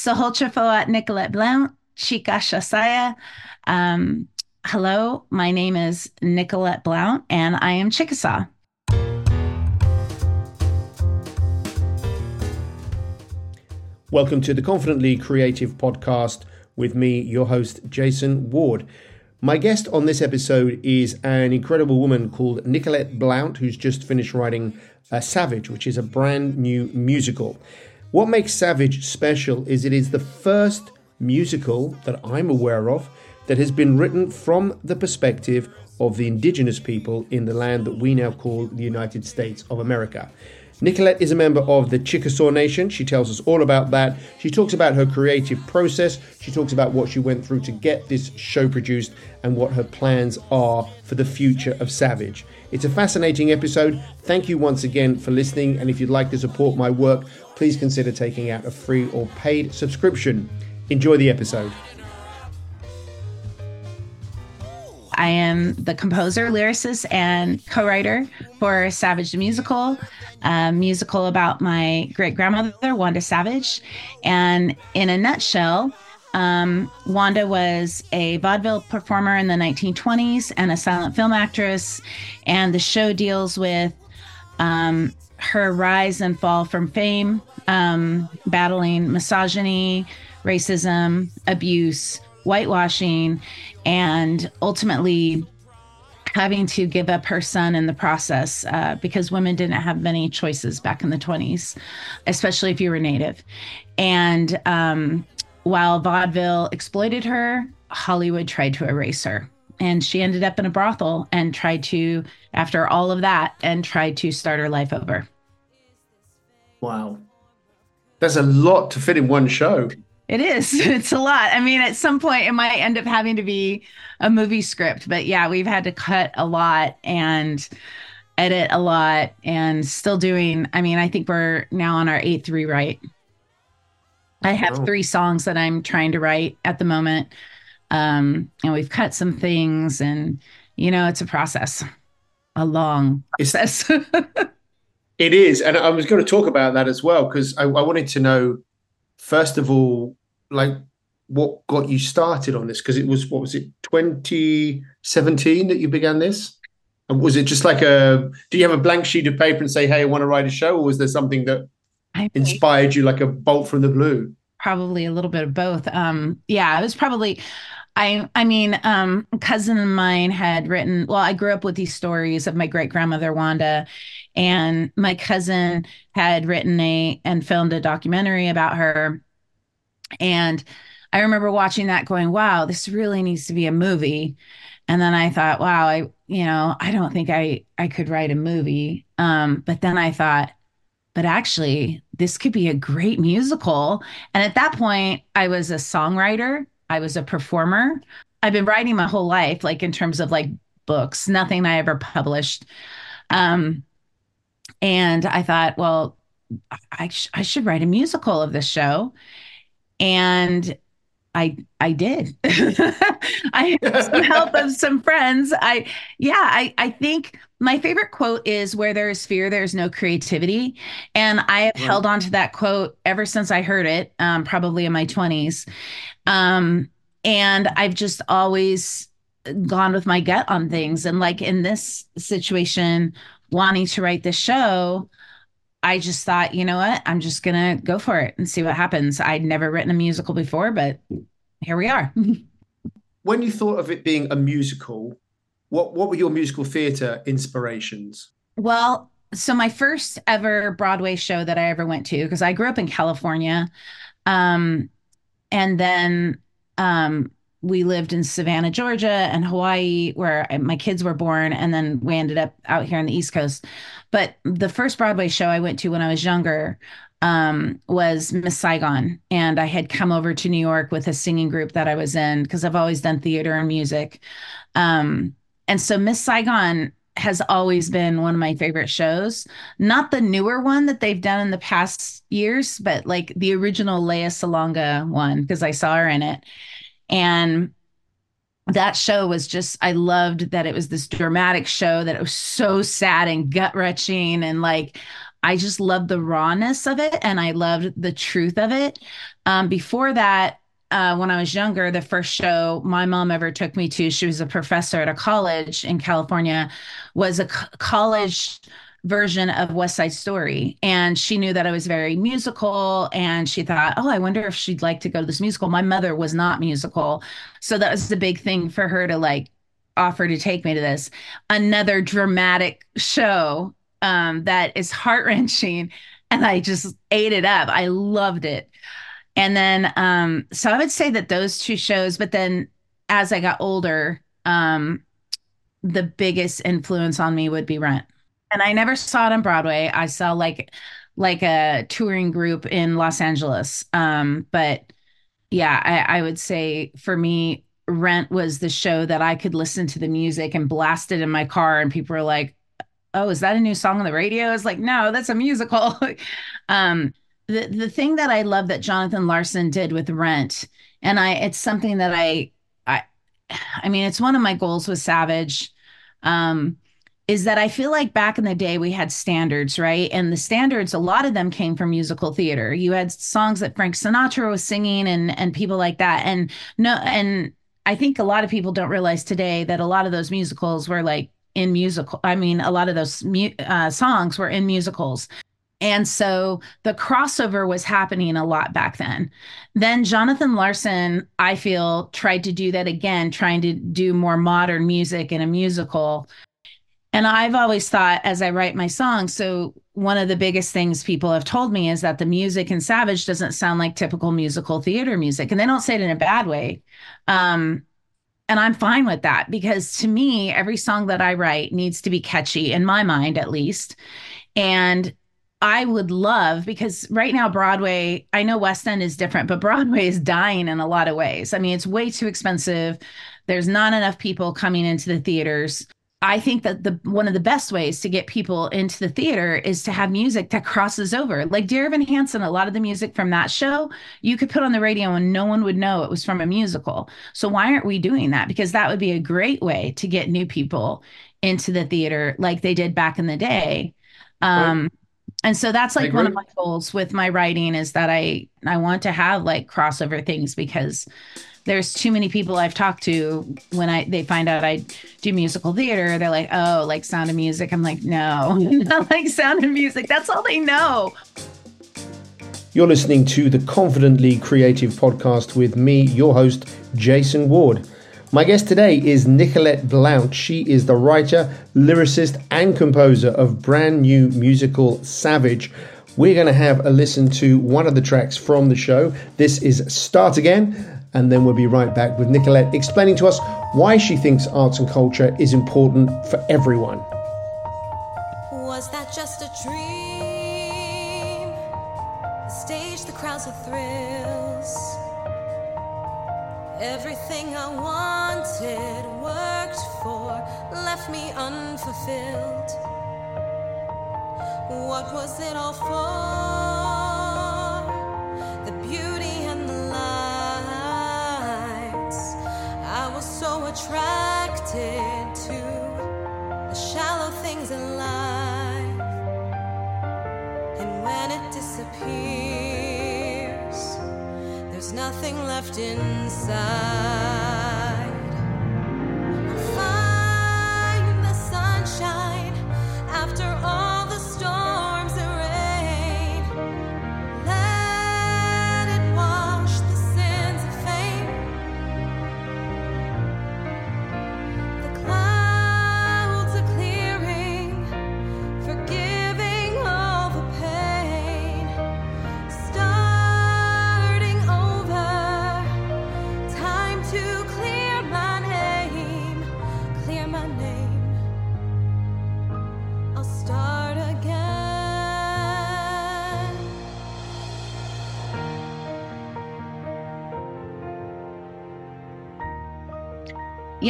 Soholchafoat Nicolette Blount, Chica Shasaya. Um, hello, my name is Nicolette Blount, and I am Chickasaw. Welcome to the Confidently Creative podcast with me, your host, Jason Ward. My guest on this episode is an incredible woman called Nicolette Blount, who's just finished writing uh, Savage, which is a brand new musical. What makes Savage special is it is the first musical that I'm aware of that has been written from the perspective of the indigenous people in the land that we now call the United States of America. Nicolette is a member of the Chickasaw Nation. She tells us all about that. She talks about her creative process. She talks about what she went through to get this show produced and what her plans are for the future of Savage. It's a fascinating episode. Thank you once again for listening. And if you'd like to support my work, please consider taking out a free or paid subscription. Enjoy the episode. I am the composer, lyricist, and co writer for Savage the Musical, a musical about my great grandmother, Wanda Savage. And in a nutshell, um, Wanda was a vaudeville performer in the 1920s and a silent film actress. And the show deals with um, her rise and fall from fame, um, battling misogyny, racism, abuse, whitewashing, and ultimately having to give up her son in the process uh, because women didn't have many choices back in the 20s, especially if you were Native. And um, while vaudeville exploited her, Hollywood tried to erase her. And she ended up in a brothel and tried to, after all of that, and tried to start her life over. Wow. There's a lot to fit in one show. It is. It's a lot. I mean, at some point, it might end up having to be a movie script, but yeah, we've had to cut a lot and edit a lot and still doing. I mean, I think we're now on our eighth rewrite. I have oh. three songs that I'm trying to write at the moment. Um, and we've cut some things, and you know, it's a process, a long process. it is. And I was going to talk about that as well because I, I wanted to know, first of all, like what got you started on this? Because it was what was it 2017 that you began this? And was it just like a do you have a blank sheet of paper and say, Hey, I want to write a show, or was there something that I inspired you like a bolt from the blue? Probably a little bit of both. Um, yeah, it was probably I I mean, um, cousin of mine had written, well, I grew up with these stories of my great grandmother Wanda, and my cousin had written a and filmed a documentary about her and I remember watching that going, wow, this really needs to be a movie. And then I thought, wow, I, you know, I don't think I I could write a movie. Um, but then I thought, but actually, this could be a great musical. And at that point, I was a songwriter, I was a performer. I've been writing my whole life, like in terms of like books, nothing I ever published. Um, and I thought, well, I, sh- I should write a musical of this show and I I did. I had some help of some friends. I yeah, I I think my favorite quote is where there is fear, there's no creativity. And I have right. held on to that quote ever since I heard it, um, probably in my 20s. Um, and I've just always gone with my gut on things. And like in this situation, wanting to write this show, I just thought, you know what? I'm just going to go for it and see what happens. I'd never written a musical before, but here we are. when you thought of it being a musical, what what were your musical theater inspirations? Well, so my first ever Broadway show that I ever went to because I grew up in California. Um, and then um, we lived in Savannah, Georgia, and Hawaii, where my kids were born, and then we ended up out here on the East Coast. But the first Broadway show I went to when I was younger um, was Miss Saigon, and I had come over to New York with a singing group that I was in because I've always done theater and music. Um, and so Miss Saigon has always been one of my favorite shows. Not the newer one that they've done in the past years, but like the original Lea Salonga one because I saw her in it. And that show was just I loved that it was this dramatic show that it was so sad and gut wrenching and like I just loved the rawness of it and I loved the truth of it. Um, before that, uh, when I was younger, the first show my mom ever took me to, she was a professor at a college in California, was a college version of West Side Story. And she knew that I was very musical. And she thought, oh, I wonder if she'd like to go to this musical. My mother was not musical. So that was the big thing for her to like offer to take me to this. Another dramatic show um, that is heart wrenching. And I just ate it up. I loved it. And then, um, so I would say that those two shows, but then as I got older, um, the biggest influence on me would be Rent and I never saw it on Broadway. I saw like like a touring group in Los Angeles. Um, but yeah, I, I would say for me, Rent was the show that I could listen to the music and blast it in my car, and people were like, "Oh, is that a new song on the radio?" It's like, no, that's a musical. um, the the thing that I love that Jonathan Larson did with Rent, and I, it's something that I, I, I mean, it's one of my goals with Savage. Um, is that I feel like back in the day we had standards, right? And the standards, a lot of them came from musical theater. You had songs that Frank Sinatra was singing and and people like that. And no and I think a lot of people don't realize today that a lot of those musicals were like in musical. I mean, a lot of those uh, songs were in musicals. And so the crossover was happening a lot back then. Then Jonathan Larson, I feel, tried to do that again, trying to do more modern music in a musical and I've always thought as I write my songs, so one of the biggest things people have told me is that the music in Savage doesn't sound like typical musical theater music. And they don't say it in a bad way. Um, and I'm fine with that because to me, every song that I write needs to be catchy in my mind, at least. And I would love because right now, Broadway, I know West End is different, but Broadway is dying in a lot of ways. I mean, it's way too expensive. There's not enough people coming into the theaters. I think that the one of the best ways to get people into the theater is to have music that crosses over. Like Dear Evan Hansen, a lot of the music from that show you could put on the radio and no one would know it was from a musical. So why aren't we doing that? Because that would be a great way to get new people into the theater like they did back in the day. Um, and so that's like one of my goals with my writing is that I I want to have like crossover things because there's too many people I've talked to when I they find out I do musical theater. They're like, oh, like Sound of Music. I'm like, no, not like Sound of Music. That's all they know. You're listening to the Confidently Creative podcast with me, your host, Jason Ward. My guest today is Nicolette Blount. She is the writer, lyricist, and composer of brand new musical Savage. We're going to have a listen to one of the tracks from the show. This is Start Again and then we'll be right back with Nicolette explaining to us why she thinks arts and culture is important for everyone. Left inside.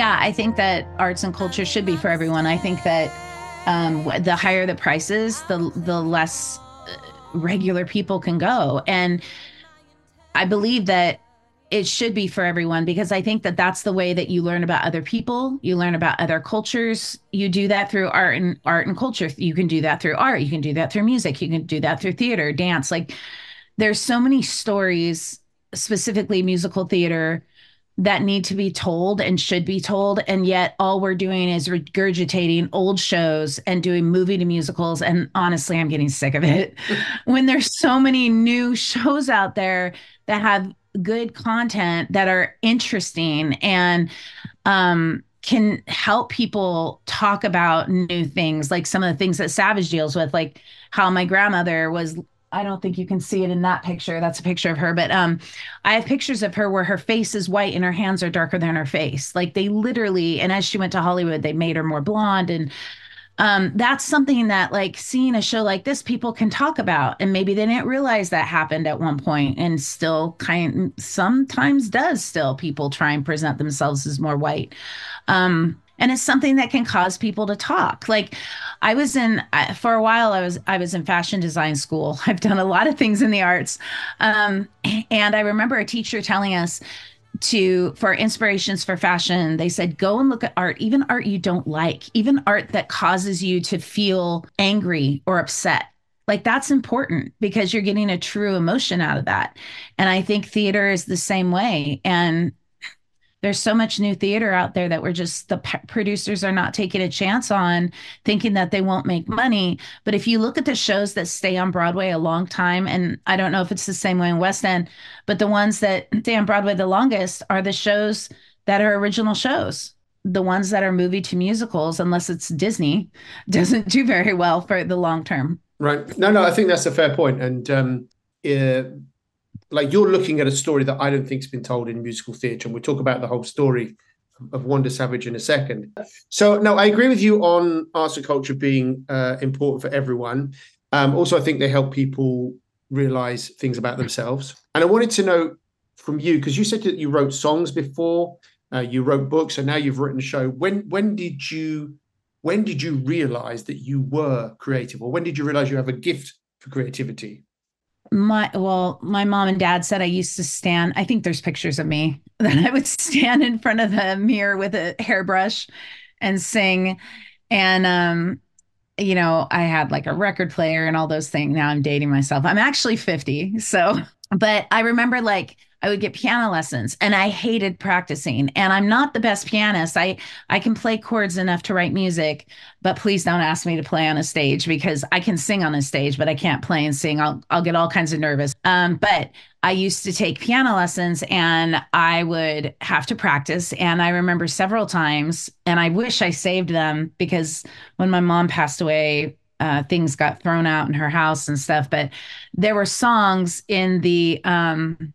Yeah, I think that arts and culture should be for everyone. I think that um, the higher the prices, the the less uh, regular people can go, and I believe that it should be for everyone because I think that that's the way that you learn about other people. You learn about other cultures. You do that through art and art and culture. You can do that through art. You can do that through music. You can do that through theater, dance. Like there's so many stories, specifically musical theater, that need to be told and should be told. And yet all we're doing is regurgitating old shows and doing movie to musicals. And honestly, I'm getting sick of it. when there's so many new shows out there that have good content that are interesting and um can help people talk about new things like some of the things that savage deals with like how my grandmother was I don't think you can see it in that picture. That's a picture of her, but um, I have pictures of her where her face is white and her hands are darker than her face. Like they literally, and as she went to Hollywood, they made her more blonde, and um, that's something that like seeing a show like this, people can talk about, and maybe they didn't realize that happened at one point, and still kind sometimes does. Still, people try and present themselves as more white. Um, and it's something that can cause people to talk. Like i was in for a while i was i was in fashion design school. I've done a lot of things in the arts. Um, and i remember a teacher telling us to for inspirations for fashion they said go and look at art even art you don't like even art that causes you to feel angry or upset. Like that's important because you're getting a true emotion out of that. And i think theater is the same way. And there's so much new theater out there that we're just the p- producers are not taking a chance on thinking that they won't make money. But if you look at the shows that stay on broadway a long time and i don't know if it's the same way in west end but the ones that stay on broadway the longest are the shows that are original shows. The ones that are movie to musicals unless it's disney doesn't do very well for the long term. Right. No no i think that's a fair point. And um uh, like you're looking at a story that I don't think's been told in musical theatre, and we'll talk about the whole story of Wanda Savage in a second. So, no, I agree with you on arts and culture being uh, important for everyone. Um, also, I think they help people realize things about themselves. And I wanted to know from you because you said that you wrote songs before, uh, you wrote books, and now you've written a show. When when did you when did you realize that you were creative, or when did you realize you have a gift for creativity? My well my mom and dad said i used to stand i think there's pictures of me that i would stand in front of the mirror with a hairbrush and sing. And um you know i had like a record player and all those things now i'm dating myself. I'm actually 50 so but i remember like I would get piano lessons and I hated practicing. And I'm not the best pianist. I I can play chords enough to write music, but please don't ask me to play on a stage because I can sing on a stage, but I can't play and sing. I'll I'll get all kinds of nervous. Um, but I used to take piano lessons and I would have to practice. And I remember several times, and I wish I saved them because when my mom passed away, uh, things got thrown out in her house and stuff. But there were songs in the um,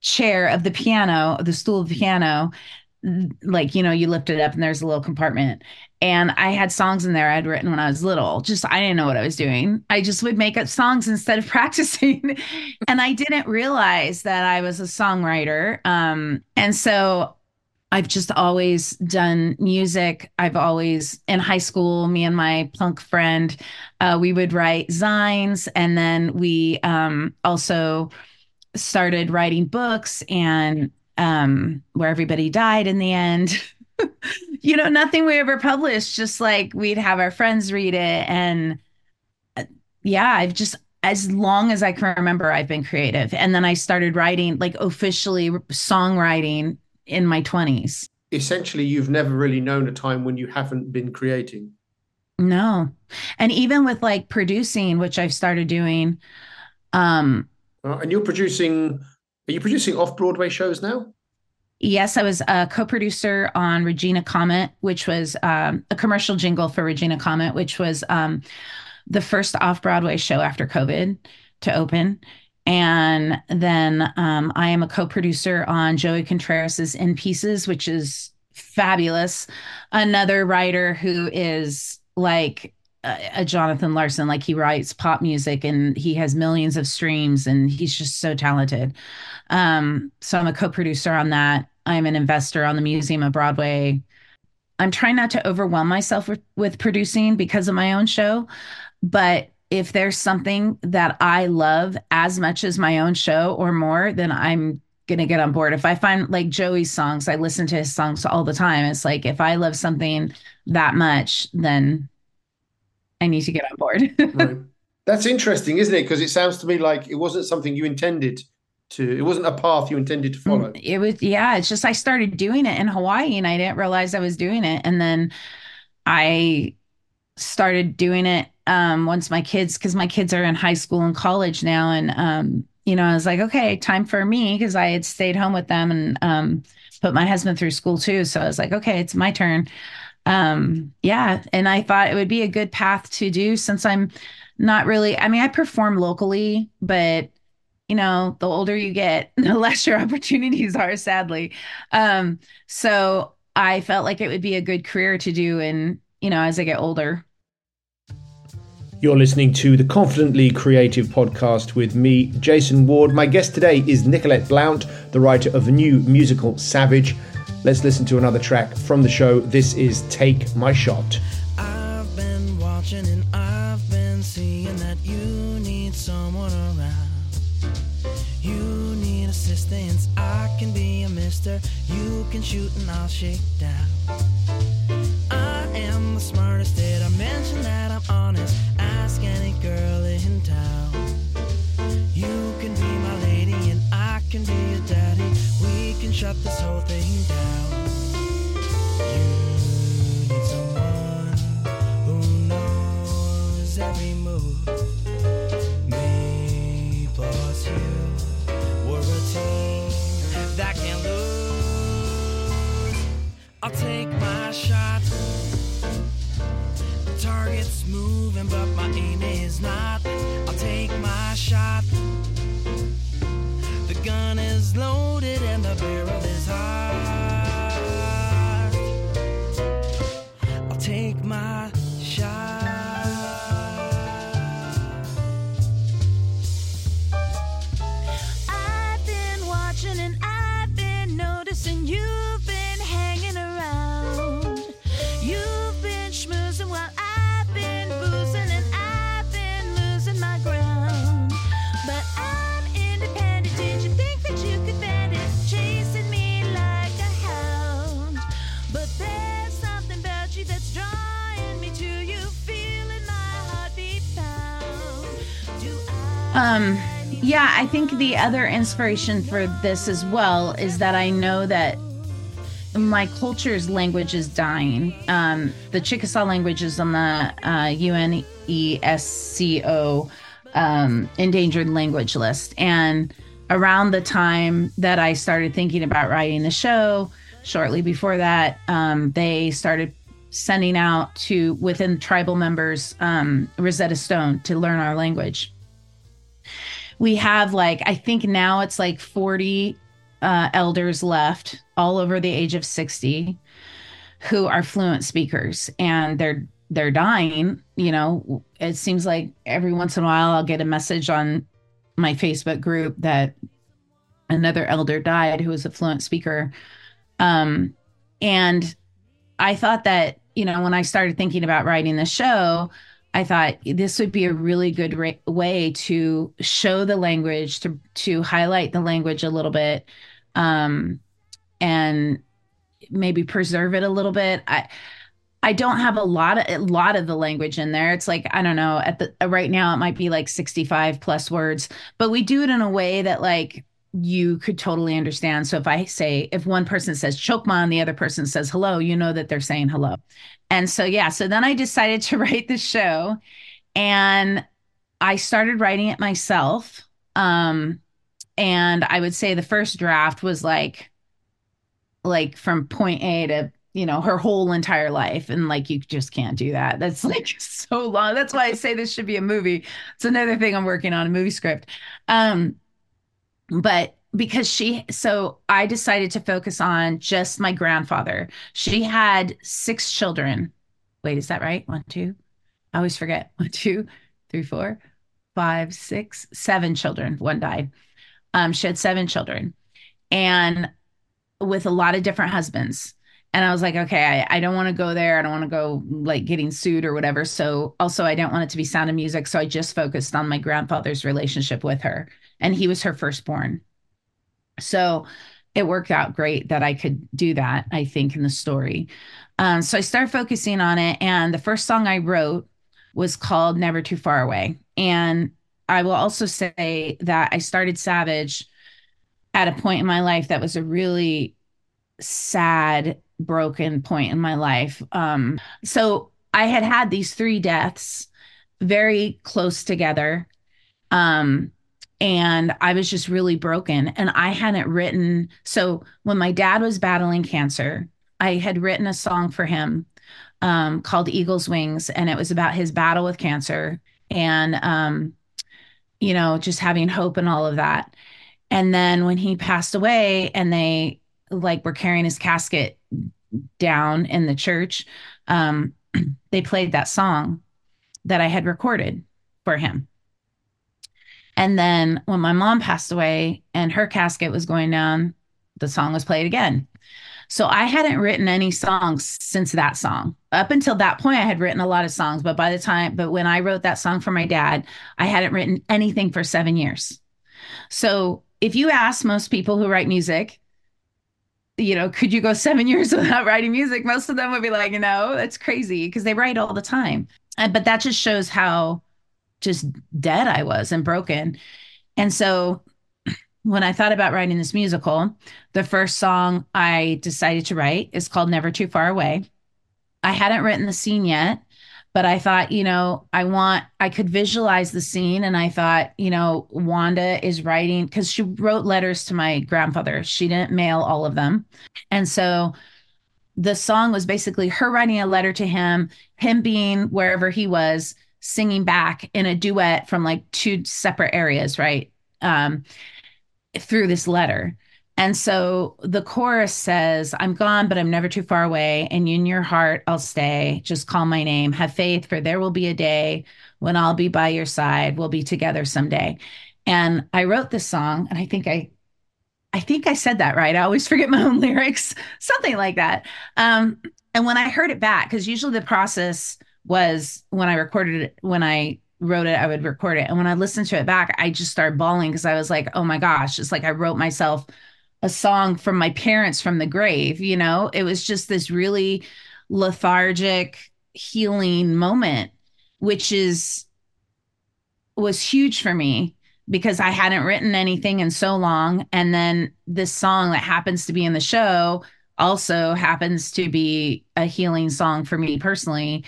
chair of the piano, the stool of the piano, like you know, you lift it up and there's a little compartment. And I had songs in there I'd written when I was little. Just I didn't know what I was doing. I just would make up songs instead of practicing. and I didn't realize that I was a songwriter. Um, and so I've just always done music. I've always, in high school, me and my punk friend, uh, we would write zines. And then we um, also started writing books and um, where everybody died in the end. you know, nothing we ever published, just like we'd have our friends read it. And uh, yeah, I've just, as long as I can remember, I've been creative. And then I started writing, like officially songwriting in my 20s. Essentially, you've never really known a time when you haven't been creating. No. And even with like producing, which I've started doing, um, uh, and you're producing, are you producing off Broadway shows now? Yes, I was a co-producer on Regina Comet, which was um, a commercial jingle for Regina Comet, which was um, the first off-Broadway show after COVID to open. And then um, I am a co-producer on Joey Contreras's In Pieces, which is fabulous. Another writer who is like a, Jonathan Larson. Like he writes pop music and he has millions of streams and he's just so talented. Um, so I'm a co-producer on that. I'm an investor on the Museum of Broadway. I'm trying not to overwhelm myself with, with producing because of my own show, but if there's something that I love as much as my own show or more, then I'm gonna get on board. If I find like Joey's songs, I listen to his songs all the time. It's like if I love something that much, then I need to get on board. right. That's interesting, isn't it? Because it sounds to me like it wasn't something you intended to. It wasn't a path you intended to follow. It was yeah. It's just I started doing it in Hawaii, and I didn't realize I was doing it, and then I started doing it um, once my kids, because my kids are in high school and college now, and um, you know, I was like, okay, time for me because I had stayed home with them and um, put my husband through school too. So I was like, okay, it's my turn. Um, yeah, and I thought it would be a good path to do since I'm not really. I mean, I perform locally, but you know, the older you get, the less your opportunities are, sadly. Um, so I felt like it would be a good career to do, and you know, as I get older. You're listening to the Confidently Creative podcast with me, Jason Ward. My guest today is Nicolette Blount, the writer of the new musical Savage. Let's listen to another track from the show. This is Take My Shot. I've been watching and I've been seeing that you need someone around. You need assistance. I can be a mister. You can shoot and I'll shake down. I am the smartest. Did I mention that I'm honest? Ask any girl in town. You can be my lady and I can be your daddy. Shut this whole thing down. You need someone who knows every move. Me plus you, we're a team that can lose. I'll take my shot. The target's moving, but my aim is not. I'll take my shot. Yeah, I think the other inspiration for this as well is that I know that my culture's language is dying. Um, the Chickasaw language is on the uh, UNESCO um, endangered language list. And around the time that I started thinking about writing the show, shortly before that, um, they started sending out to within tribal members um, Rosetta Stone to learn our language we have like i think now it's like 40 uh, elders left all over the age of 60 who are fluent speakers and they're they're dying you know? It seems like every once in a while i'll get a message on my facebook group that another elder died who was a fluent speaker. Um and i thought that you know when i started thinking about writing the show I thought this would be a really good way to show the language, to to highlight the language a little bit, um, and maybe preserve it a little bit. I I don't have a lot of a lot of the language in there. It's like I don't know. At the right now, it might be like sixty five plus words, but we do it in a way that like you could totally understand. So if I say if one person says chokma and the other person says hello, you know that they're saying hello. And so, yeah, so then I decided to write the show and I started writing it myself. Um, and I would say the first draft was like, like from point A to, you know, her whole entire life. And like, you just can't do that. That's like so long. That's why I say this should be a movie. It's another thing I'm working on a movie script. Um, but because she so i decided to focus on just my grandfather. She had six children. Wait is that right? One two i always forget. One two three four five six seven children. One died. Um she had seven children and with a lot of different husbands. And i was like okay i, I don't want to go there. I don't want to go like getting sued or whatever. So also i don't want it to be sound of music. So i just focused on my grandfather's relationship with her. And he was her firstborn So it worked out great that I could do that, I think, in the story. Um, so I started focusing on it. And the first song I wrote was called Never Too Far Away. And I will also say that I started Savage at a point in my life that was a really sad, broken point in my life. Um, so I had had these three deaths very close together. Um, and I was just really broken. And I hadn't written. So when my dad was battling cancer, I had written a song for him um, called Eagle's Wings, and it was about his battle with cancer and, um, you know, just having hope and all of that. And then when he passed away and they like were carrying his casket down in the church, um, they played that song that I had recorded for him. And then when my mom passed away and her casket was going down, the song was played again. So I hadn't written any songs since that song. Up until that point, I had written a lot of songs, but by the time, but when I wrote that song for my dad, I hadn't written anything for seven years. So if you ask most people who write music, you know, could you go seven years without writing music? Most of them would be like, no, that's crazy because they write all the time. But that just shows how just dead I was and broken. And so when I thought about writing this musical, the first song I decided to write is called Never Too Far Away. I hadn't written the scene yet, but I thought, you know, I want, I could visualize the scene. And I thought, you know, Wanda is writing because she wrote letters to my grandfather. She didn't mail all of them. And so the song was basically her writing a letter to him, him being wherever he was, singing back in a duet from like two separate areas, right? Um, through this letter. And so the chorus says, I'm gone, but I'm never too far away. And in your heart, I'll stay. Just call my name. Have faith, for there will be a day when I'll be by your side. We'll be together someday. And I wrote this song, and I think I I think I said that right. I always forget my own lyrics, something like that. Um, and when I heard it back, because usually the process was when I recorded it, when I wrote it, I would record it. And when I listened to it back, I just started bawling because I was like, oh my gosh, it's like I wrote myself a song from my parents from the grave. You know, it was just this really lethargic, healing moment, which is was huge for me because I hadn't written anything in so long. And then this song that happens to be in the show also happens to be a healing song for me personally.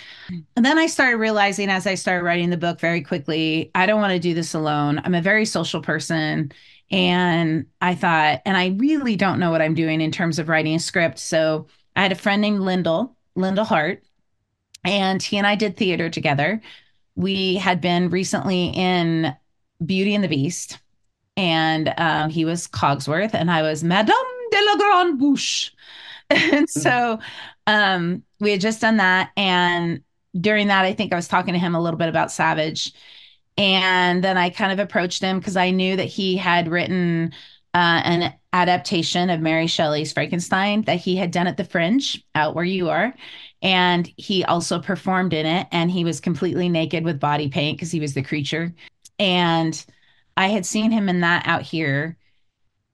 And then I started realizing as I started writing the book very quickly, I don't want to do this alone. I'm a very social person. And I thought, and I really don't know what I'm doing in terms of writing a script. So I had a friend named Lyndall, Lyndall Hart, and he and I did theater together. We had been recently in Beauty and the Beast, and um, he was Cogsworth, and I was Madame de la Grande Bouche. And so um, we had just done that. And during that, I think I was talking to him a little bit about Savage. And then I kind of approached him because I knew that he had written uh, an adaptation of Mary Shelley's Frankenstein that he had done at the Fringe out where you are. And he also performed in it. And he was completely naked with body paint because he was the creature. And I had seen him in that out here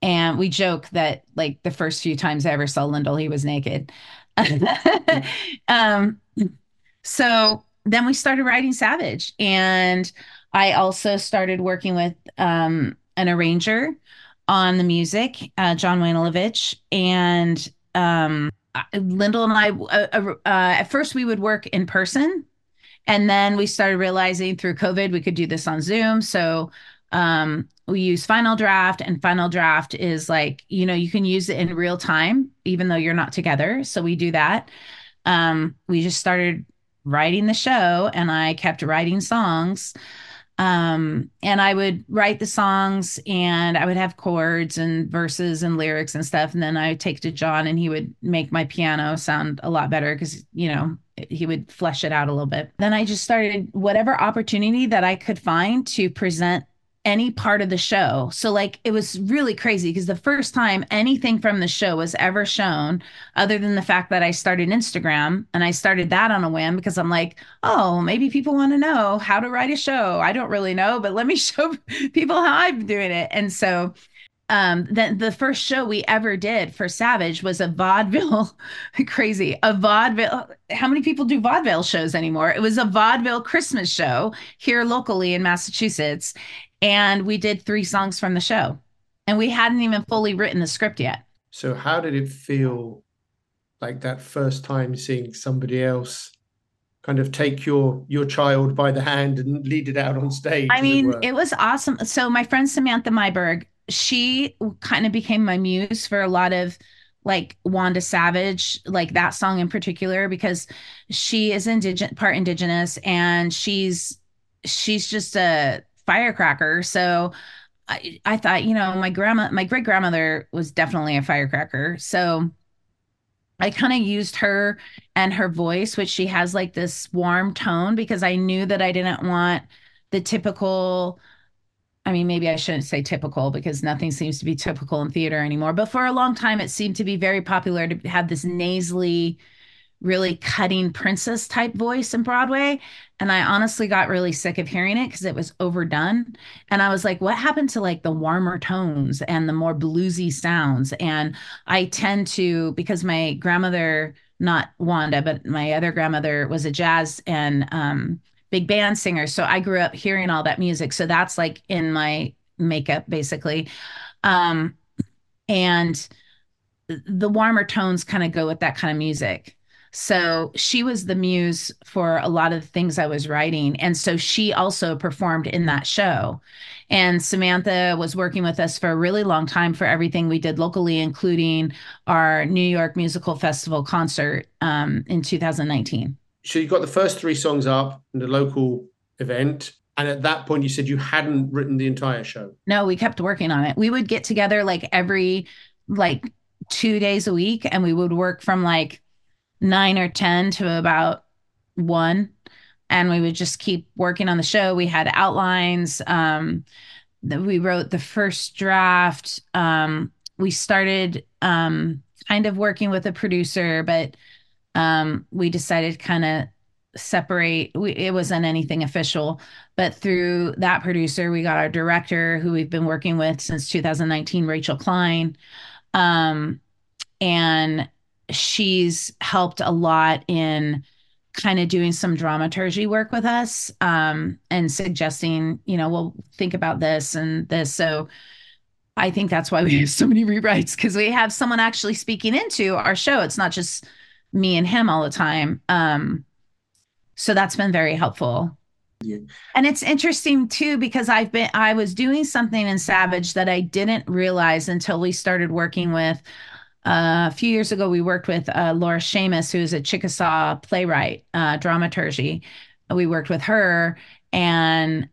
and we joke that like the first few times I ever saw Lyndall, he was naked. um, so then we started writing Savage, and I also started working with um, an arranger on the music, uh, John Wainelovich, and um, Lyndall and I. Uh, uh, uh, at first, we would work in person, and then we started realizing through COVID we could do this on Zoom. So um, we use Final Draft, and Final Draft is like, you know, you can use it in real time, even though you're not together. So we do that. Um, we just started writing the show, and I kept writing songs. Um, and I would write the songs and I would have chords and verses and lyrics and stuff. And then I would take to John and he would make my piano sound a lot better because, you know, he would flesh it out a little bit. Then I just started whatever opportunity that I could find to present any part of the show. So like it was really crazy because the first time anything from the show was ever shown other than the fact that I started Instagram and I started that on a whim because I'm like, "Oh, maybe people want to know how to write a show. I don't really know, but let me show people how I'm doing it." And so um the, the first show we ever did for savage was a vaudeville crazy a vaudeville how many people do vaudeville shows anymore it was a vaudeville christmas show here locally in massachusetts and we did three songs from the show and we hadn't even fully written the script yet So how did it feel like that first time seeing somebody else kind of take your your child by the hand and lead it out on stage? I as it mean, it was awesome. So my friend Samantha Myberg, she kind of became my muse for a lot of like Wanda Savage, like that song in particular, because she is indigenous, part indigenous, and she's she's just a firecracker. So I, I thought, you know, my grandma, my great grandmother was definitely a firecracker. So I kind of used her and her voice, which she has like this warm tone, because I knew that I didn't want the typical. I mean, maybe I shouldn't say typical because nothing seems to be typical in theater anymore. But for a long time, it seemed to be very popular to have this nasally, really cutting princess type voice in Broadway. And I honestly got really sick of hearing it because it was overdone. And I was like, what happened to like the warmer tones and the more bluesy sounds? And I tend to, because my grandmother, not Wanda, but my other grandmother was a jazz and um, big band singer. So I grew up hearing all that music. So that's like in my makeup, basically. Um, and the warmer tones kind of go with that kind of music. So she was the muse for a lot of the things I was writing. And so she also performed in that show. And Samantha was working with us for a really long time for everything we did locally, including our New York Musical Festival concert um, in 2019. so you got the first three songs up in the local event, and at that point you said you hadn't written the entire show. No, we kept working on it. We would get together like every like two days a week and we would work from like nine or 10 to about one. And we would just keep working on the show. We had outlines. Um, we wrote the first draft. Um, we started um, kind of working with a producer, but um, we decided kind of separate. We, it wasn't anything official, but through that producer, we got our director, who we've been working with since 2019, Rachel Klein, um, and she's helped a lot in kind of doing some dramaturgy work with us um, and suggesting, you know, we'll think about this and this. So I think that's why we have so many rewrites because we have someone actually speaking into our show. It's not just me and him all the time. Um, so that's been very helpful. And it's interesting too because I've been I was doing something in Savage that I didn't realize until we started working with uh, a few years ago. We worked with uh, Laura Shamas, who's a Chickasaw playwright, uh, dramaturgy. We worked with her, and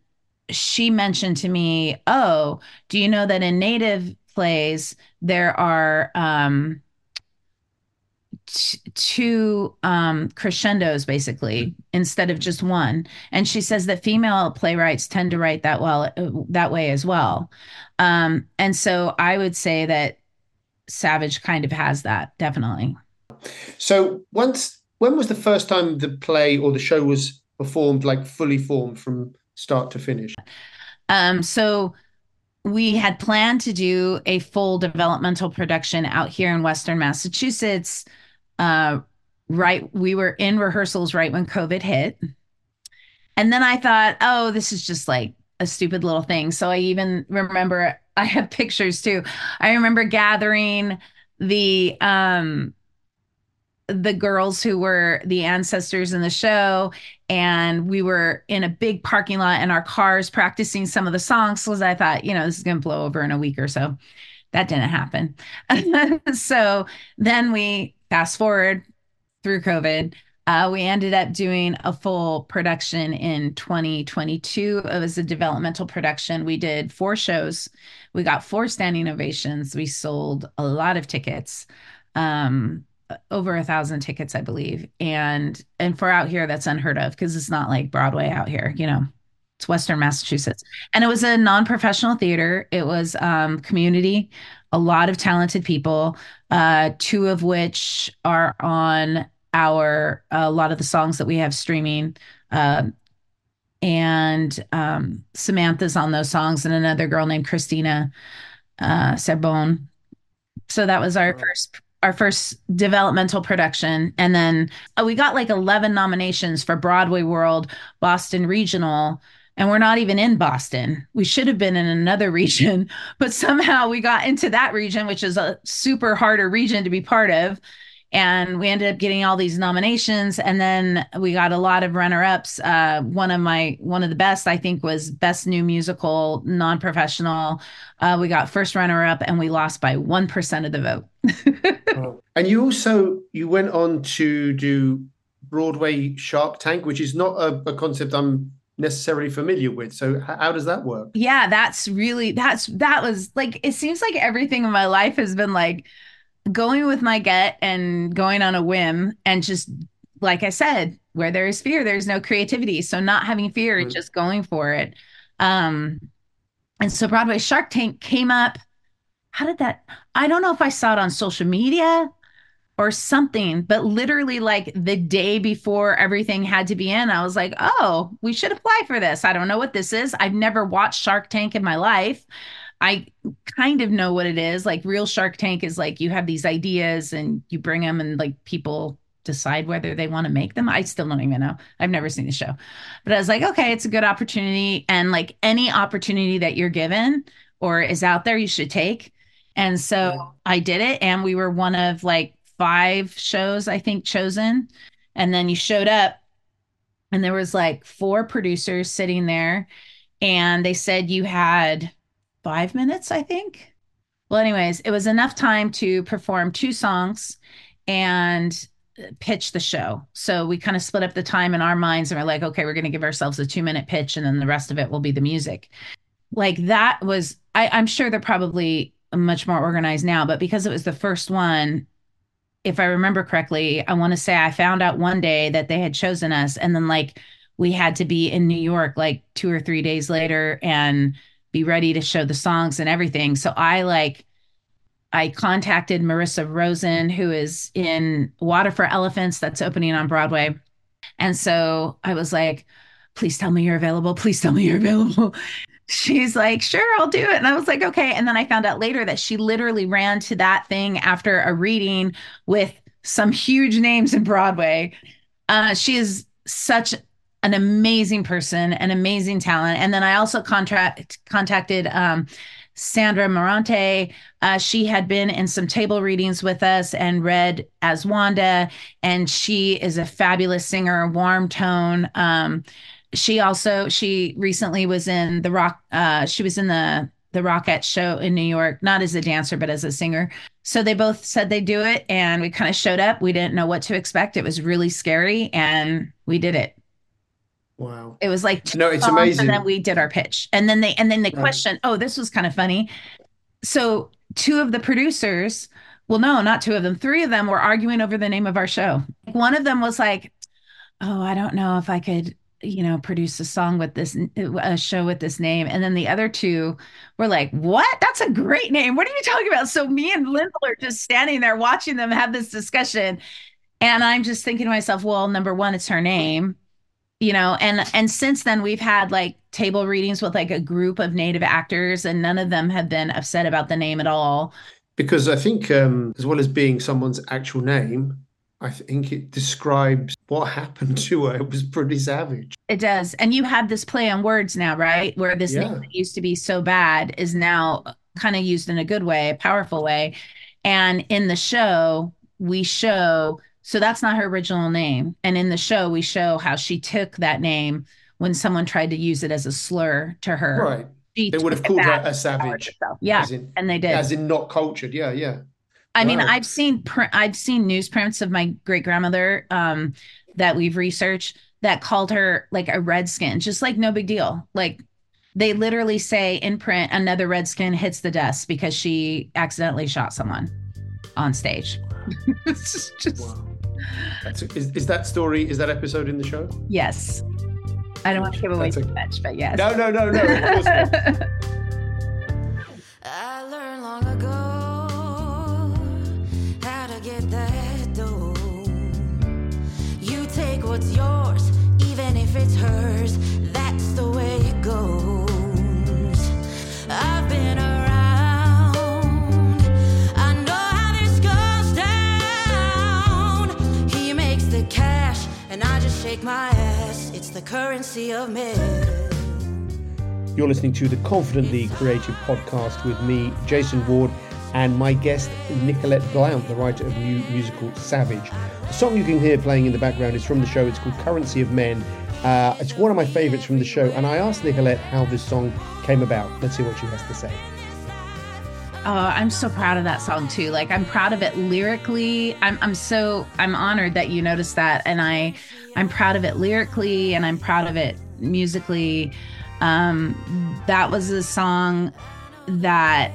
she mentioned to me, "Oh, do you know that in Native plays there are um, t- two um, crescendos basically instead of just one?" And she says that female playwrights tend to write that well uh, that way as well. Um, and so I would say that Savage kind of has that definitely. So once when was the first time the play or the show was performed like fully formed from start to finish? Um, so we had planned to do a full developmental production out here in Western Massachusetts. Uh, right, we were in rehearsals right when COVID hit. And then I thought, oh, this is just like a stupid little thing. So I even remember I have pictures too. I remember gathering the um the girls who were the ancestors in the show and we were in a big parking lot in our cars practicing some of the songs because I thought, you know, this is going to blow over in a week or so. That didn't happen. so then we fast forward through COVID. Uh, we ended up doing a full production in 2022. It was a developmental production. We did four shows. We got four standing ovations. We sold a lot of tickets. Um, over a thousand tickets, I believe. And and for out here, that's unheard of because it's not like Broadway out here, you know. It's Western Massachusetts. And it was a non-professional theater. It was um, community, a lot of talented people, uh, two of which are on our a lot of the songs that we have streaming. Uh, and um, Samantha's on those songs, and another girl named Christina uh. So that was our first our first developmental production, and then uh, we got like eleven nominations for Broadway World, Boston Regional, and we're not even in Boston. We should have been in another region, but somehow we got into that region, which is a super harder region to be part of. And we ended up getting all these nominations, and then we got a lot of runner-ups. Uh, one of my one of the best, I think, was best new musical non-professional. Uh, we got first runner-up, and we lost by one percent of the vote. And you also you went on to do Broadway Shark Tank, which is not a, a concept I'm necessarily familiar with. So how does that work? yeah that's really that's that was like it seems like everything in my life has been like going with my gut and going on a whim and just like i said where there is fear there's no creativity. So not having fear Right. just going for it. Um and so broadway shark tank came up. How did that i don't know if i saw it on social media or something but literally like the day before everything had to be in i was like oh we should apply for this. I don't know what this is. I've never watched shark tank in my life i kind of know what it is. Like real shark tank is like you have these ideas and you bring them and like people decide whether they want to make them. I still don't even know. I've never seen the show. But i was like okay it's a good opportunity. And like any opportunity that you're given or is out there you should take. And so Yeah. I did it, and we were one of like five shows, I think, chosen. And then you showed up, and there was like four producers sitting there, and they said you had five minutes, I think. Well, anyways, it was enough time to perform two songs and uh, pitch the show. So we kind of split up the time in our minds, and we're like, okay, we're going to give ourselves a two minute pitch, and then the rest of it will be the music like that was I, I'm sure they're probably much more organized now, but because it was the first one, if I remember correctly, I want to say I found out one day that they had chosen us, and then like we had to be in New York like two or three days later and be ready to show the songs and everything. So I like I contacted Marissa Rosen, who is in Water for Elephants, that's opening on Broadway. And so I was like, please tell me you're available. Please tell me you're available. She's like, sure, I'll do it. And I was like, okay. And then I found out later that she literally ran to that thing after a reading with some huge names in Broadway. Uh, she is such an amazing person, an amazing talent. And then I also contract contacted um, Sandra Morante. Uh, she had been in some table readings with us and read as Wanda, and she is a fabulous singer, warm tone. Um, she also she recently was in the rock. Uh, she was in the the Rockette show in New York, not as a dancer but as a singer. So they both said they do it, and we kind of showed up. We didn't know what to expect. It was really scary, and we did it. Wow. It was like No, it's songs, amazing. And then we did our pitch, and then they and then the Right. question. Oh, this was kind of funny. So two of the producers, well, no, not two of them, three of them were arguing over the name of our show. One of them was like, "Oh, I don't know if I could." You know, produce a song with this, a show with this name. And then the other two were like, What? That's a great name. What are you talking about? So me and Lyndall are just standing there watching them have this discussion. And I'm just thinking to myself, well, number one, it's her name you know and and since then we've had like table readings with like a group of native actors and none of them have been upset about the name at all Because I think, um, as well as being someone's actual name, I think it describes what happened to her. It was pretty savage. it does and you have this play on words now right where this Yeah. name that used to be so bad is now kind of used in a good way a powerful way and in the show we show so that's not her original name and in the show we show how she took that name when someone tried to use it as a slur to her Right. She They would have called her a savage. yeah in, and they did as in not cultured. Yeah, yeah. I mean, Wow. I've seen pr- I've seen newsprints of my great grandmother um, that we've researched that called her like a redskin, just like no big deal. Like they literally say in print, another redskin hits the desk because she accidentally shot someone on stage. it's just Wow. That's is, is that story? Is that episode in the show? yes. I don't want to give away That's a- too much, but yes. No, no, no, no. Of course not. I learned long ago how to get that dough. You take what's yours, even if it's hers. That's the way it goes. Shake my ass. It's the currency of men. You're listening to the Confidently Creative podcast with me, Jason Ward, and my guest, Nicolette Blount, the writer of new musical Savage. The song you can hear playing in the background is from the show. It's called Currency of Men. Uh, it's one of my favourites from the show, and I asked Nicolette how this song came about. Let's see what she has to say. Oh, I'm so proud of that song too. Like I'm proud of it lyrically. I'm I'm so I'm honored that you noticed that and I I'm proud of it lyrically and I'm proud of it musically. Um that was a song that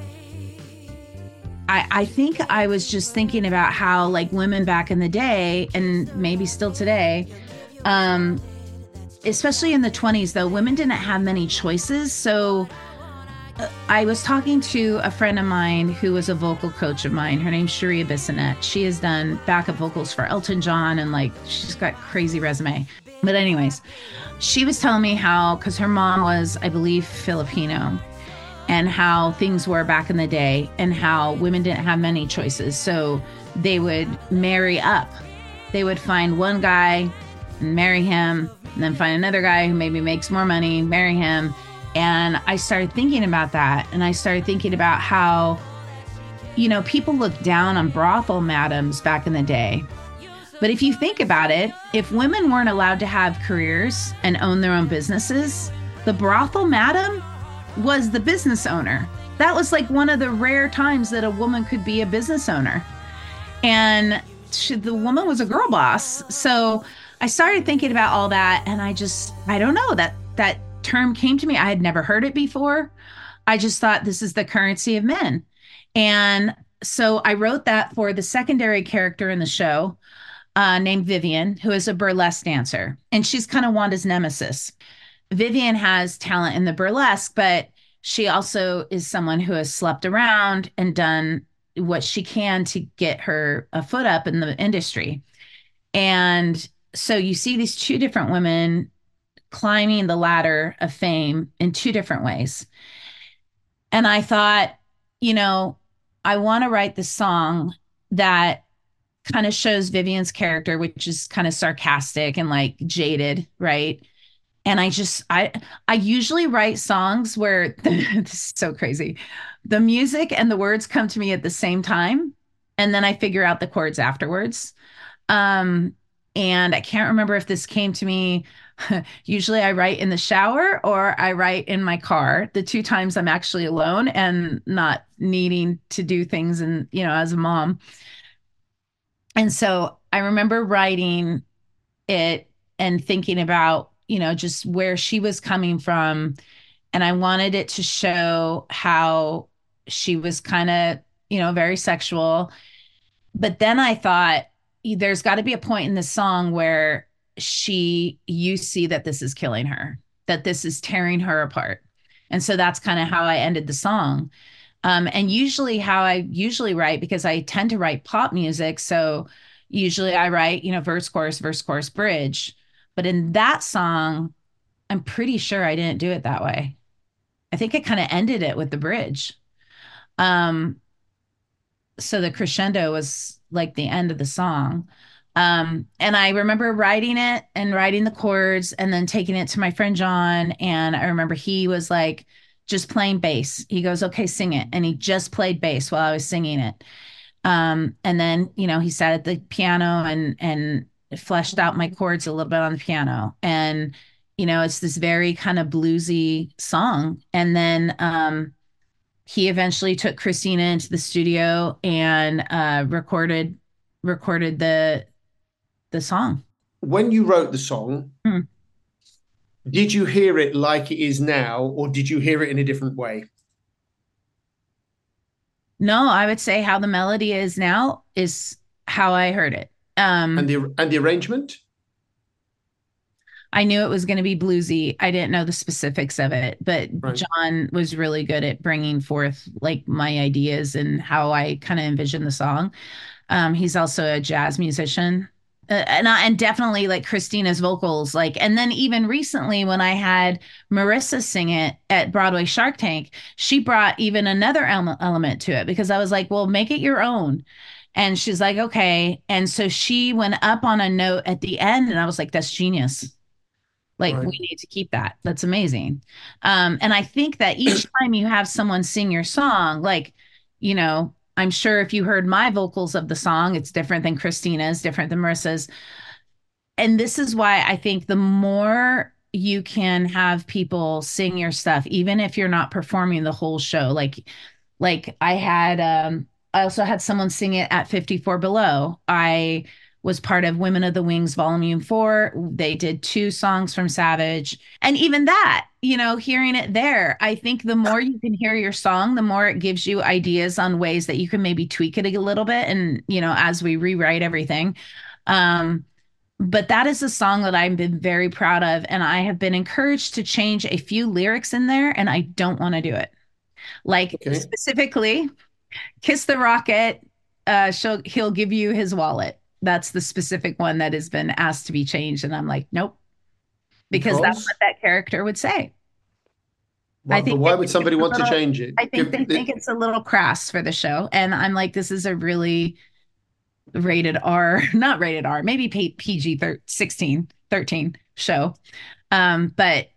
I I think I was just thinking about how like women back in the day and maybe still today um especially in the 20s though women didn't have many choices so I was talking to a friend of mine who was a vocal coach of mine. Her name's Sharia Bissonette. She has done backup vocals for Elton John and like she's got crazy resume. But anyways, she was telling me how because her mom was, I believe, Filipino, and how things were back in the day, and how women didn't have many choices. So they would marry up. They would find one guy and marry him, and then find another guy who maybe makes more money, marry him and I started thinking about that. And I started thinking about how, you know, people looked down on brothel madams back in the day. But if you think about it, if women weren't allowed to have careers and own their own businesses, the brothel madam was the business owner. That was like one of the rare times that a woman could be a business owner. And she, the woman was a girl boss. So I started thinking about all that and I just I don't know that that term came to me. I had never heard it before. I just thought this is the currency of men. And so I wrote that for the secondary character in the show uh, named Vivian, who is a burlesque dancer. And she's kind of Wanda's nemesis. Vivian has talent in the burlesque, but she also is someone who has slept around and done what she can to get her a foot up in the industry. And so you see these two different women climbing the ladder of fame in two different ways. And I thought, you know, I want to write this song that kind of shows Vivian's character, which is kind of sarcastic and like jaded, right? And I just I I usually write songs where this is so crazy. The music and the words come to me at the same time and then I figure out the chords afterwards. Um and I can't remember if this came to me usually I write in the shower or I write in my car. The two times I'm actually alone and not needing to do things and you know as a mom. And so I remember writing it and thinking about, you know, just where she was coming from and I wanted it to show how she was kind of, you know, very sexual. But then I thought there's got to be a point in the song where she you see that this is killing her that this is tearing her apart. And so that's kind of how i ended the song. Um, and usually how i usually write because i tend to write pop music so usually i write you know verse chorus verse chorus bridge. But in that song i'm pretty sure i didn't do it that way. I think i kind of ended it with the bridge. Um so the crescendo was like the end of the song um, and I remember writing it and writing the chords and then taking it to my friend John. And I remember he was like, just playing bass. He goes, okay, sing it. And he just played bass while I was singing it. Um, and then, you know, he sat at the piano and, and fleshed out my chords a little bit on the piano. And, you know, it's this very kind of bluesy song. And then, um, he eventually took Christina into the studio and uh, recorded recorded the the song. When you wrote the song, Hmm. did you hear it like it is now, or did you hear it in a different way? No, I would say how the melody is now is how I heard it. Um, And the and the arrangement? I knew it was going to be bluesy. I didn't know the specifics of it, but Right. John was really good at bringing forth like my ideas and how I kind of envisioned the song. Um, he's also a jazz musician. Uh, and I, and definitely like Christina's vocals like and then even recently when I had Marissa sing it at Broadway Shark Tank she brought even another ele- element to it because I was like well make it your own And she's like, okay. And so she went up on a note at the end, and I was like, that's genius. Like, Right. we need to keep that. That's amazing. Um, and I think that each time you have someone sing your song, like, you know, I'm sure if you heard my vocals of the song, it's different than Christina's, different than Marissa's. And this is why I think the more you can have people sing your stuff, even if you're not performing the whole show, like, like I had, um, I also had someone sing it at 54 Below. I was part of Women of the Wings Volume 4. They did two songs from Savage. And even that, you know, hearing it there, I think the more you can hear your song, the more it gives you ideas on ways that you can maybe tweak it a little bit. And, you know, as we rewrite everything. Um, but that is a song that I've been very proud of. And I have been encouraged to change a few lyrics in there, and I don't want to do it. Like Okay. specifically, Kiss the Rocket, uh, she'll, he'll give you his wallet. That's the specific one that has been asked to be changed. And I'm like, nope. Because that's what that character would say. Why, I think but why would somebody want to change it? I think Give- they think it's a little crass for the show. And I'm like, this is a really rated R, not rated R, maybe PG thir- 16, 13 show. Um, but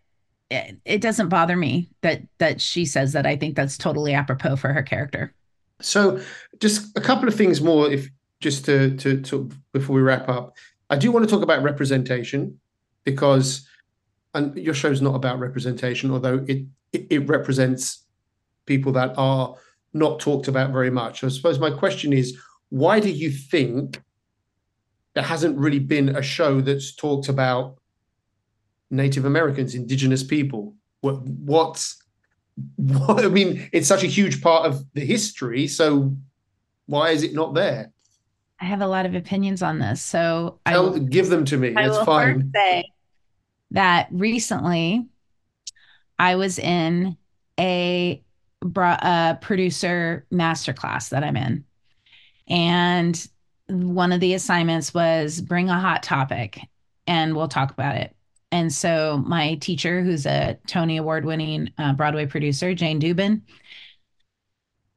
it, it doesn't bother me that that she says that. I think that's totally apropos for her character. So, just a couple of things more, if just to, to to before we wrap up. I do want to talk about representation because, and your show's not about representation, although it it, it represents people that are not talked about very much. I suppose my question is, why do you think there hasn't really been a show that's talked about Native Americans, Indigenous people? What what's what, I mean, it's such a huge part of the history. So why is it not there? I have a lot of opinions on this. So I will, give them to me. I It's will fine. first say that recently I was in a uh, producer masterclass that I'm in. And one of the assignments was bring a hot topic and we'll talk about it. And so my teacher, who's a Tony Award winning uh, Broadway producer, Jane Dubin,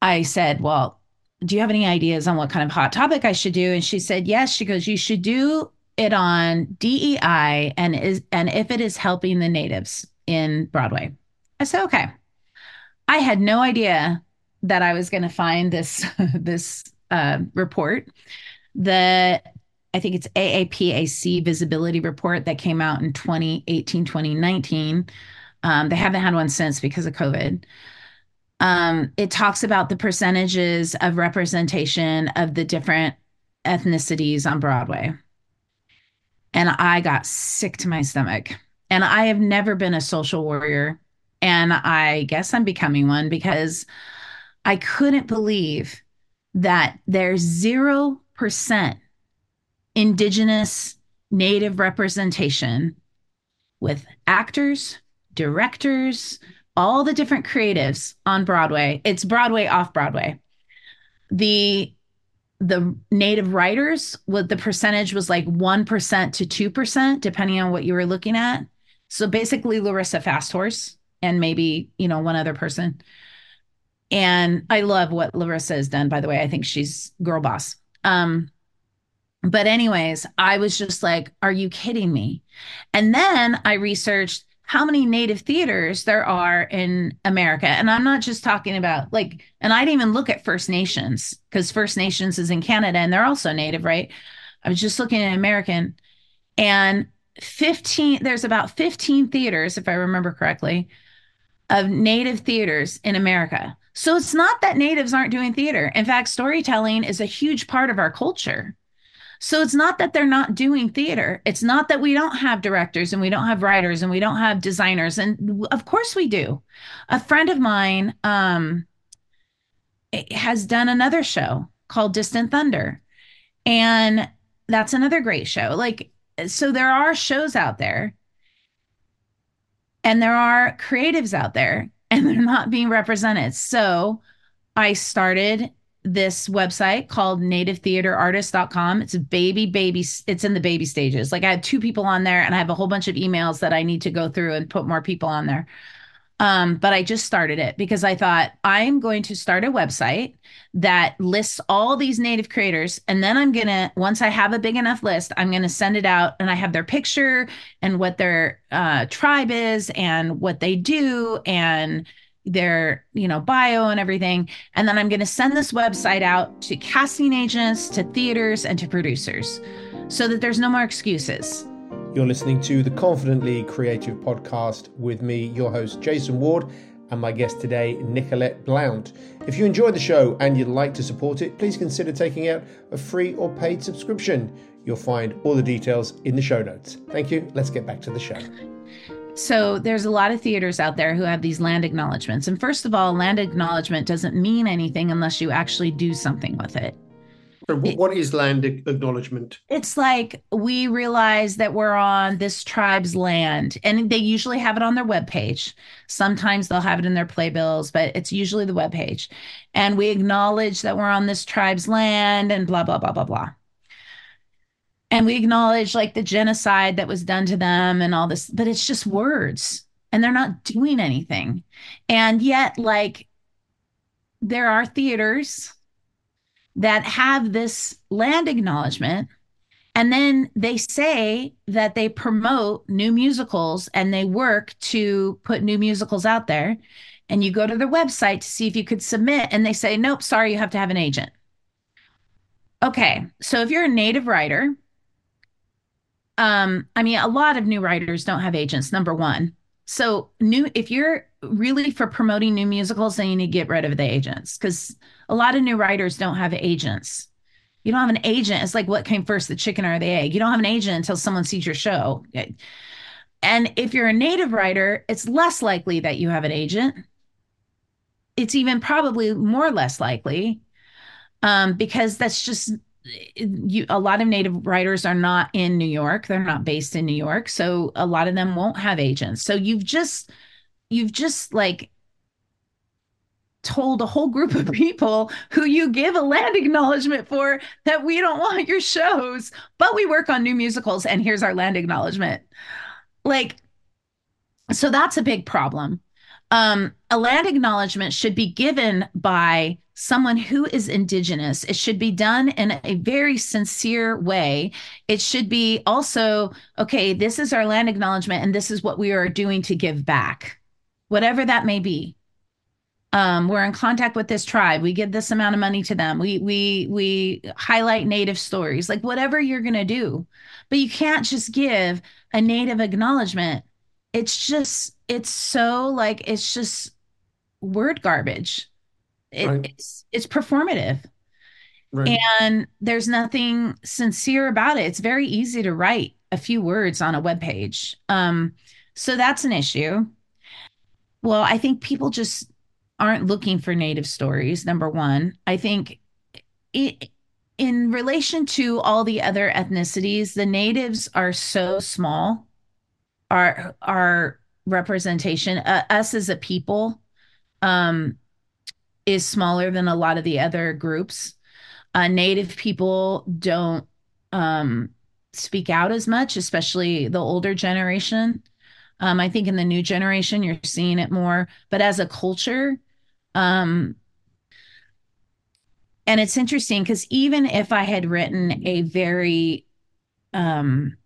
I said, Well, do you have any ideas on what kind of hot topic I should do? And she said, Yes. She goes, You should do it on DEI and is and if it is helping the natives in Broadway. I said, okay. I had no idea that I was going to find this this uh, report. The I think it's AAPAC visibility report that came out in 2018, 2019. Um, they haven't had one since because of COVID. Um, it talks about the percentages of representation of the different ethnicities on Broadway. And I got sick to my stomach. And I have never been a social warrior. And I guess I'm becoming one because I couldn't believe that there's 0% Indigenous Native representation with actors, directors, all the different creatives on Broadway. It's Broadway off Broadway. The the native writers what the percentage was like 1% to 2% depending on what you were looking at. So basically Larissa FastHorse and maybe you know one other person. And i love what larissa has done by the way. I think she's girl boss. Um but anyways i was just like are you kidding me? And then i researched how many native theaters there are in America. And I'm not just talking about like, and I didn't even look at First Nations because First Nations is in Canada and they're also native, right? I was just looking at American and 15, there's about 15 theaters, if I remember correctly, of native theaters in America. So it's not that natives aren't doing theater. In fact, storytelling is a huge part of our culture. So it's not that they're not doing theater. It's not that we don't have directors and we don't have writers and we don't have designers. And of course we do. A friend of mine um, has done another show called Distant Thunder. And that's another great show. Like, so there are shows out there and there are creatives out there and they're not being represented. So I started this website called nativetheaterartist.com. It's a baby, baby, it's in the baby stages. Like I had two people on there and I have a whole bunch of emails that I need to go through and put more people on there. Um, but I just started it because I thought I'm going to start a website that lists all these native creators. And then I'm going to, once I have a big enough list, I'm going to send it out and I have their picture and what their uh, tribe is and what they do and their you know bio and everything and then i'm going to send this website out to casting agents to theaters and to producers so that there's no more excuses You're listening to the Confidently Creative podcast with me, your host, Jason Ward, and my guest today, Nicolette Blount. If you enjoyed the show and you'd like to support it, please consider taking out a free or paid subscription. You'll find all the details in the show notes. Thank you. Let's get back to the show. So there's a lot of theaters out there who have these land acknowledgments. And first of all, land acknowledgement doesn't mean anything unless you actually do something with it. So, what is land acknowledgement? It's like we realize that we're on this tribe's land, and they usually have it on their webpage. Sometimes they'll have it in their playbills, but it's usually the webpage. And we acknowledge that we're on this tribe's land and blah, blah, blah, blah, blah. And we acknowledge like the genocide that was done to them and all this, but it's just words and they're not doing anything. And yet, like, there are theaters that have this land acknowledgement and then they say that they promote new musicals and they work to put new musicals out there and you go to their website to see if you could submit and they say nope sorry you have to have an agent okay so if you're a native writer um i mean a lot of new writers don't have agents number one. So new if you're really for promoting new musicals then you need to get rid of the agents because a lot of new writers don't have agents. You don't have an agent. It's like what came first the chicken or the egg? You don't have an agent until someone sees your show. And if you're a native writer it's less likely that you have an agent. It's even probably more or less likely um, because that's just you a lot of native writers are not in New York. They're not based in New York. So a lot of them won't have agents. So you've just you've just like told a whole group of people who you give a land acknowledgement for that we don't want your shows, but we work on new musicals and here's our land acknowledgement. Like so that's a big problem. Um, a land acknowledgement should be given by someone who is indigenous. It should be done in a very sincere way. It should be also, okay, this is our land acknowledgement and this is what we are doing to give back, whatever that may be. Um, we're in contact with this tribe. We give this amount of money to them. We we we highlight native stories, like whatever you're gonna do. But you can't just give a native acknowledgement. It's just it's so like it's just word garbage. It, Right. It's it's performative, Right. and there's nothing sincere about it. It's very easy to write a few words on a web page. Um, so that's an issue. Well, I think people just aren't looking for native stories. Number one, I think it, in relation to all the other ethnicities, the natives are so small. Our our representation, uh, us as a people, um, is smaller than a lot of the other groups. Uh, native people don't um, speak out as much, especially the older generation. Um, I think in the new generation, you're seeing it more, but as a culture, um, and it's interesting because even if I had written a very um,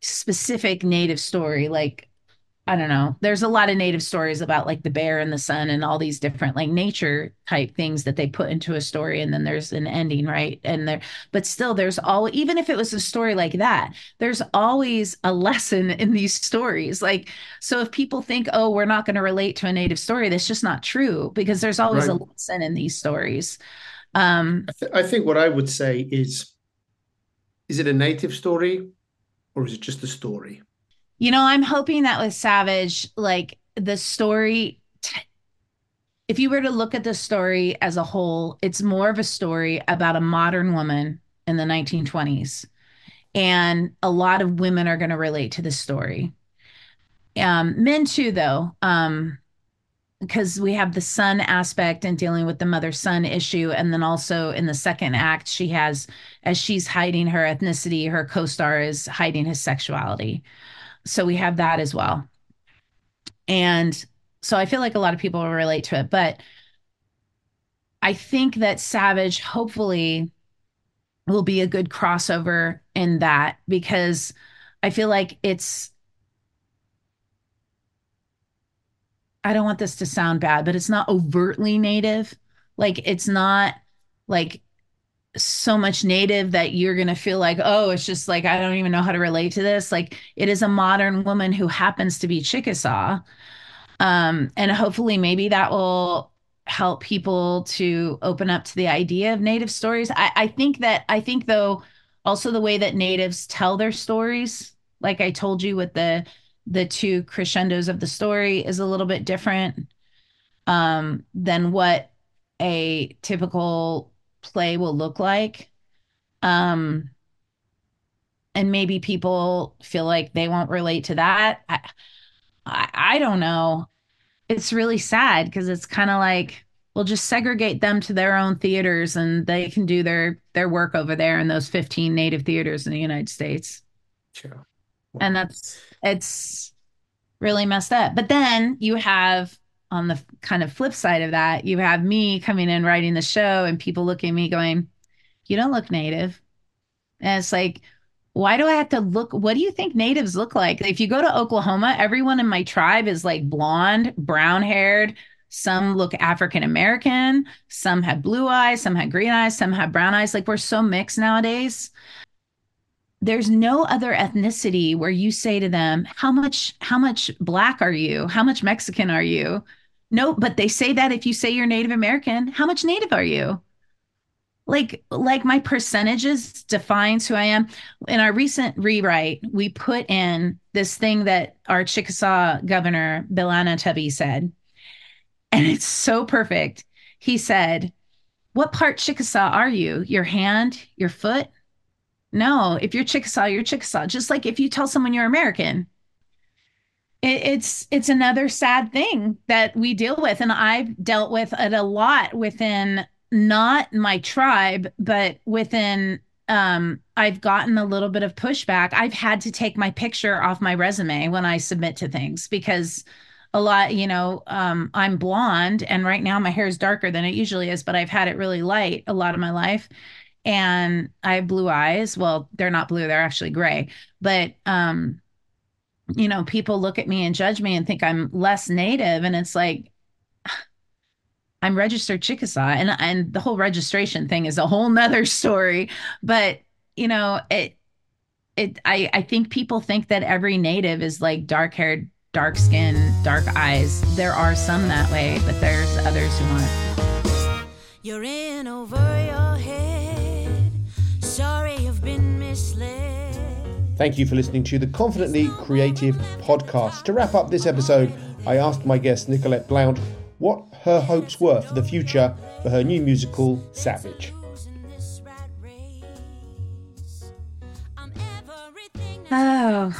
specific native story, like I don't know. There's a lot of native stories about like the bear and the sun and all these different like nature type things that they put into a story and then there's an ending, right? And there but still there's all even if it was a story like that, there's always a lesson in these stories. Like so if people think, "Oh, we're not going to relate to a native story," that's just not true because there's always a lesson in these stories. Um I, th- I think what I would say is is it a native story or is it just a story? You know, I'm hoping that with Savage, like the story, t- if you were to look at the story as a whole, it's more of a story about a modern woman in the 1920s. And a lot of women are going to relate to this story. Um, men too, though, um, because we have the son aspect and dealing with the mother son issue. And then also in the second act, she has, as she's hiding her ethnicity, her co star is hiding his sexuality so we have that as well and so I feel like a lot of people will relate to it, but I think that Savage hopefully will be a good crossover in that because I feel like it's I don't want this to sound bad, but it's not overtly native. Like it's not like so much native that you're going to feel like, oh, it's just like, I don't even know how to relate to this. Like it is a modern woman who happens to be Chickasaw. Um, and hopefully maybe that will help people to open up to the idea of native stories. I, I think that, I think though, also the way that natives tell their stories, like I told you with the, the two crescendos of the story is a little bit different um, than what a typical play will look like. Um, and maybe people feel like they won't relate to that. I, I, I don't know. It's really sad because it's kind of like we'll just segregate them to their own theaters and they can do their their work over there in those 15 native theaters in the United States. Sure. And that's it's really messed up. But then you have on the kind of flip side of that, you have me coming in writing the show and people looking at me going, You don't look native. And it's like, why do I have to look? What do you think natives look like? If you go to Oklahoma, everyone in my tribe is like blonde, brown haired. Some look African American. Some have blue eyes. Some have green eyes. Some have brown eyes. Like we're so mixed nowadays there's no other ethnicity where you say to them how much how much black are you how much mexican are you no but they say that if you say you're native american how much native are you? Like like my percentages defines who i am. In our recent rewrite we put in this thing that our chickasaw governor Bill Anoatubby said and it's so perfect. He said what part chickasaw are you? Your hand your foot? No, if you're Chickasaw, you're Chickasaw. Just like if you tell someone you're American, it, it's it's another sad thing that we deal with, and I've dealt with it a lot within not my tribe, but within. Um, I've gotten a little bit of pushback. I've had to take my picture off my resume when I submit to things because a lot, you know, um, I'm blonde, and right now my hair is darker than it usually is, but I've had it really light a lot of my life and I have blue eyes. Well, they're not blue, they're actually gray. But um, you know, people look at me and judge me and think I'm less native. And it's like I'm registered Chickasaw. And and the whole registration thing is a whole nother story. But you know, it it I, I think people think that every native is like dark haired, dark skin, dark eyes. There are some that way, but there's others who aren't. You're in over Thank you for listening to the Confidently Creative podcast. To wrap up this episode, I asked my guest Nicolette Blount what her hopes were for the future for her new musical, Savage. Oh,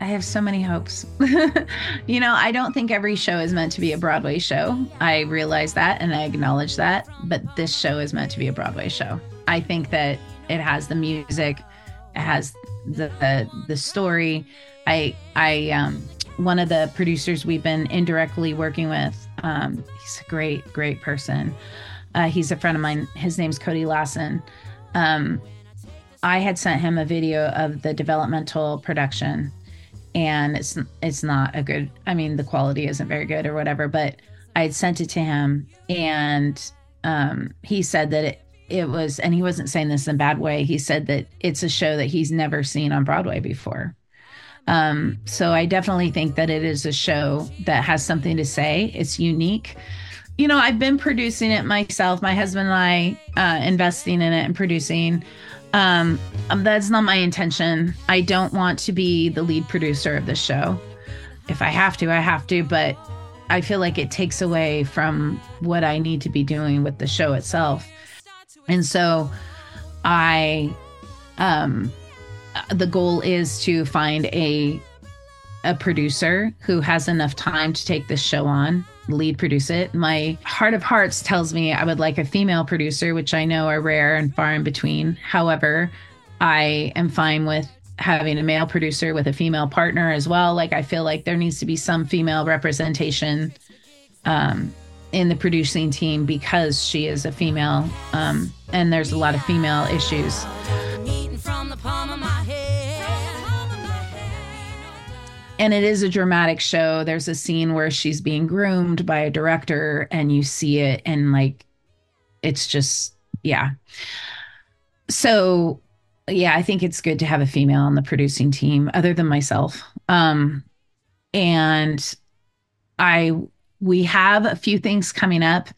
I have so many hopes. you know, I don't think every show is meant to be a Broadway show. I realize that and I acknowledge that, but this show is meant to be a Broadway show. I think that it has the music, has the the, the story. I I um one of the producers we've been indirectly working with, um, he's a great, great person. Uh, he's a friend of mine. His name's Cody Lawson. Um, I had sent him a video of the developmental production and it's it's not a good I mean the quality isn't very good or whatever but I had sent it to him and um he said that it it was and he wasn't saying this in a bad way he said that it's a show that he's never seen on Broadway before um so I definitely think that it is a show that has something to say it's unique you know I've been producing it myself my husband and I uh investing in it and producing um, um, that's not my intention. I don't want to be the lead producer of the show. If I have to, I have to, but I feel like it takes away from what I need to be doing with the show itself. And so I um the goal is to find a a producer who has enough time to take this show on, lead produce it. My heart of hearts tells me I would like a female producer, which I know are rare and far in between. However, I am fine with having a male producer with a female partner as well. Like I feel like there needs to be some female representation um, in the producing team because she is a female, um, and there's a lot of female issues. And it is a dramatic show. There's a scene where she's being groomed by a director, and you see it, and like, it's just, yeah. So, yeah, I think it's good to have a female on the producing team, other than myself. Um, and I, we have a few things coming up.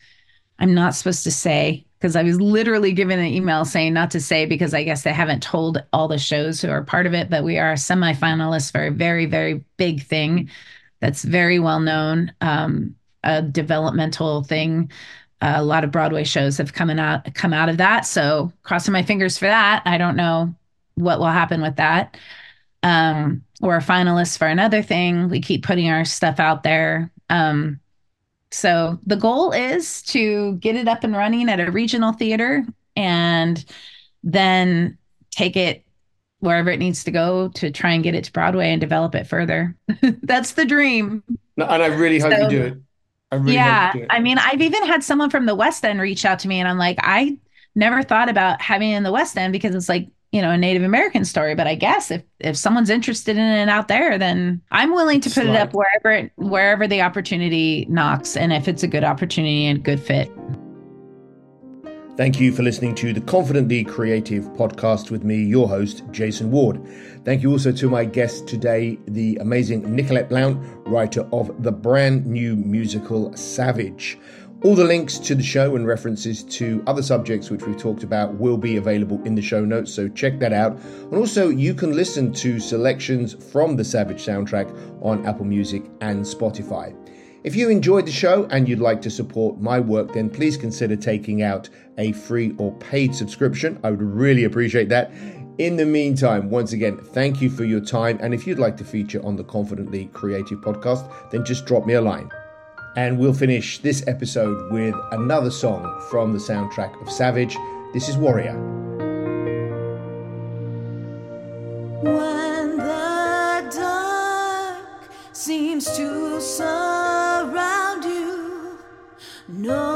I'm not supposed to say because I was literally given an email saying not to say because I guess they haven't told all the shows who are part of it, but we are semifinalists for a very, very big thing that's very well known, um, a developmental thing. Uh, a lot of Broadway shows have come out come out of that. So crossing my fingers for that. I don't know what will happen with that. Um, we're a finalist for another thing. We keep putting our stuff out there. Um, so the goal is to get it up and running at a regional theater and then take it wherever it needs to go to try and get it to Broadway and develop it further. That's the dream. No, and I really hope So- you do it. I really yeah. hope you do it. I mean, I've even had someone from the West End reach out to me and I'm like, I never thought about having it in the West End because it's like, you know, a Native American story. But I guess if if someone's interested in it out there, then I'm willing to put it up wherever it, wherever the opportunity knocks and if it's a good opportunity and good fit. Thank you for listening to the Confidently Creative podcast with me, your host, Jason Ward. Thank you also to my guest today, the amazing Nicolette Blount, writer of the brand new musical Savage. All the links to the show and references to other subjects which we've talked about will be available in the show notes, so check that out. And also, you can listen to selections from the Savage soundtrack on Apple Music and Spotify. If you enjoyed the show and you'd like to support my work, then please consider taking out a free or paid subscription. I would really appreciate that. In the meantime, once again, thank you for your time. And if you'd like to feature on the Confidently Creative podcast, then just drop me a line. And we'll finish this episode with another song from the soundtrack of Savage. This is Warrior. When the dark seems to surround you, know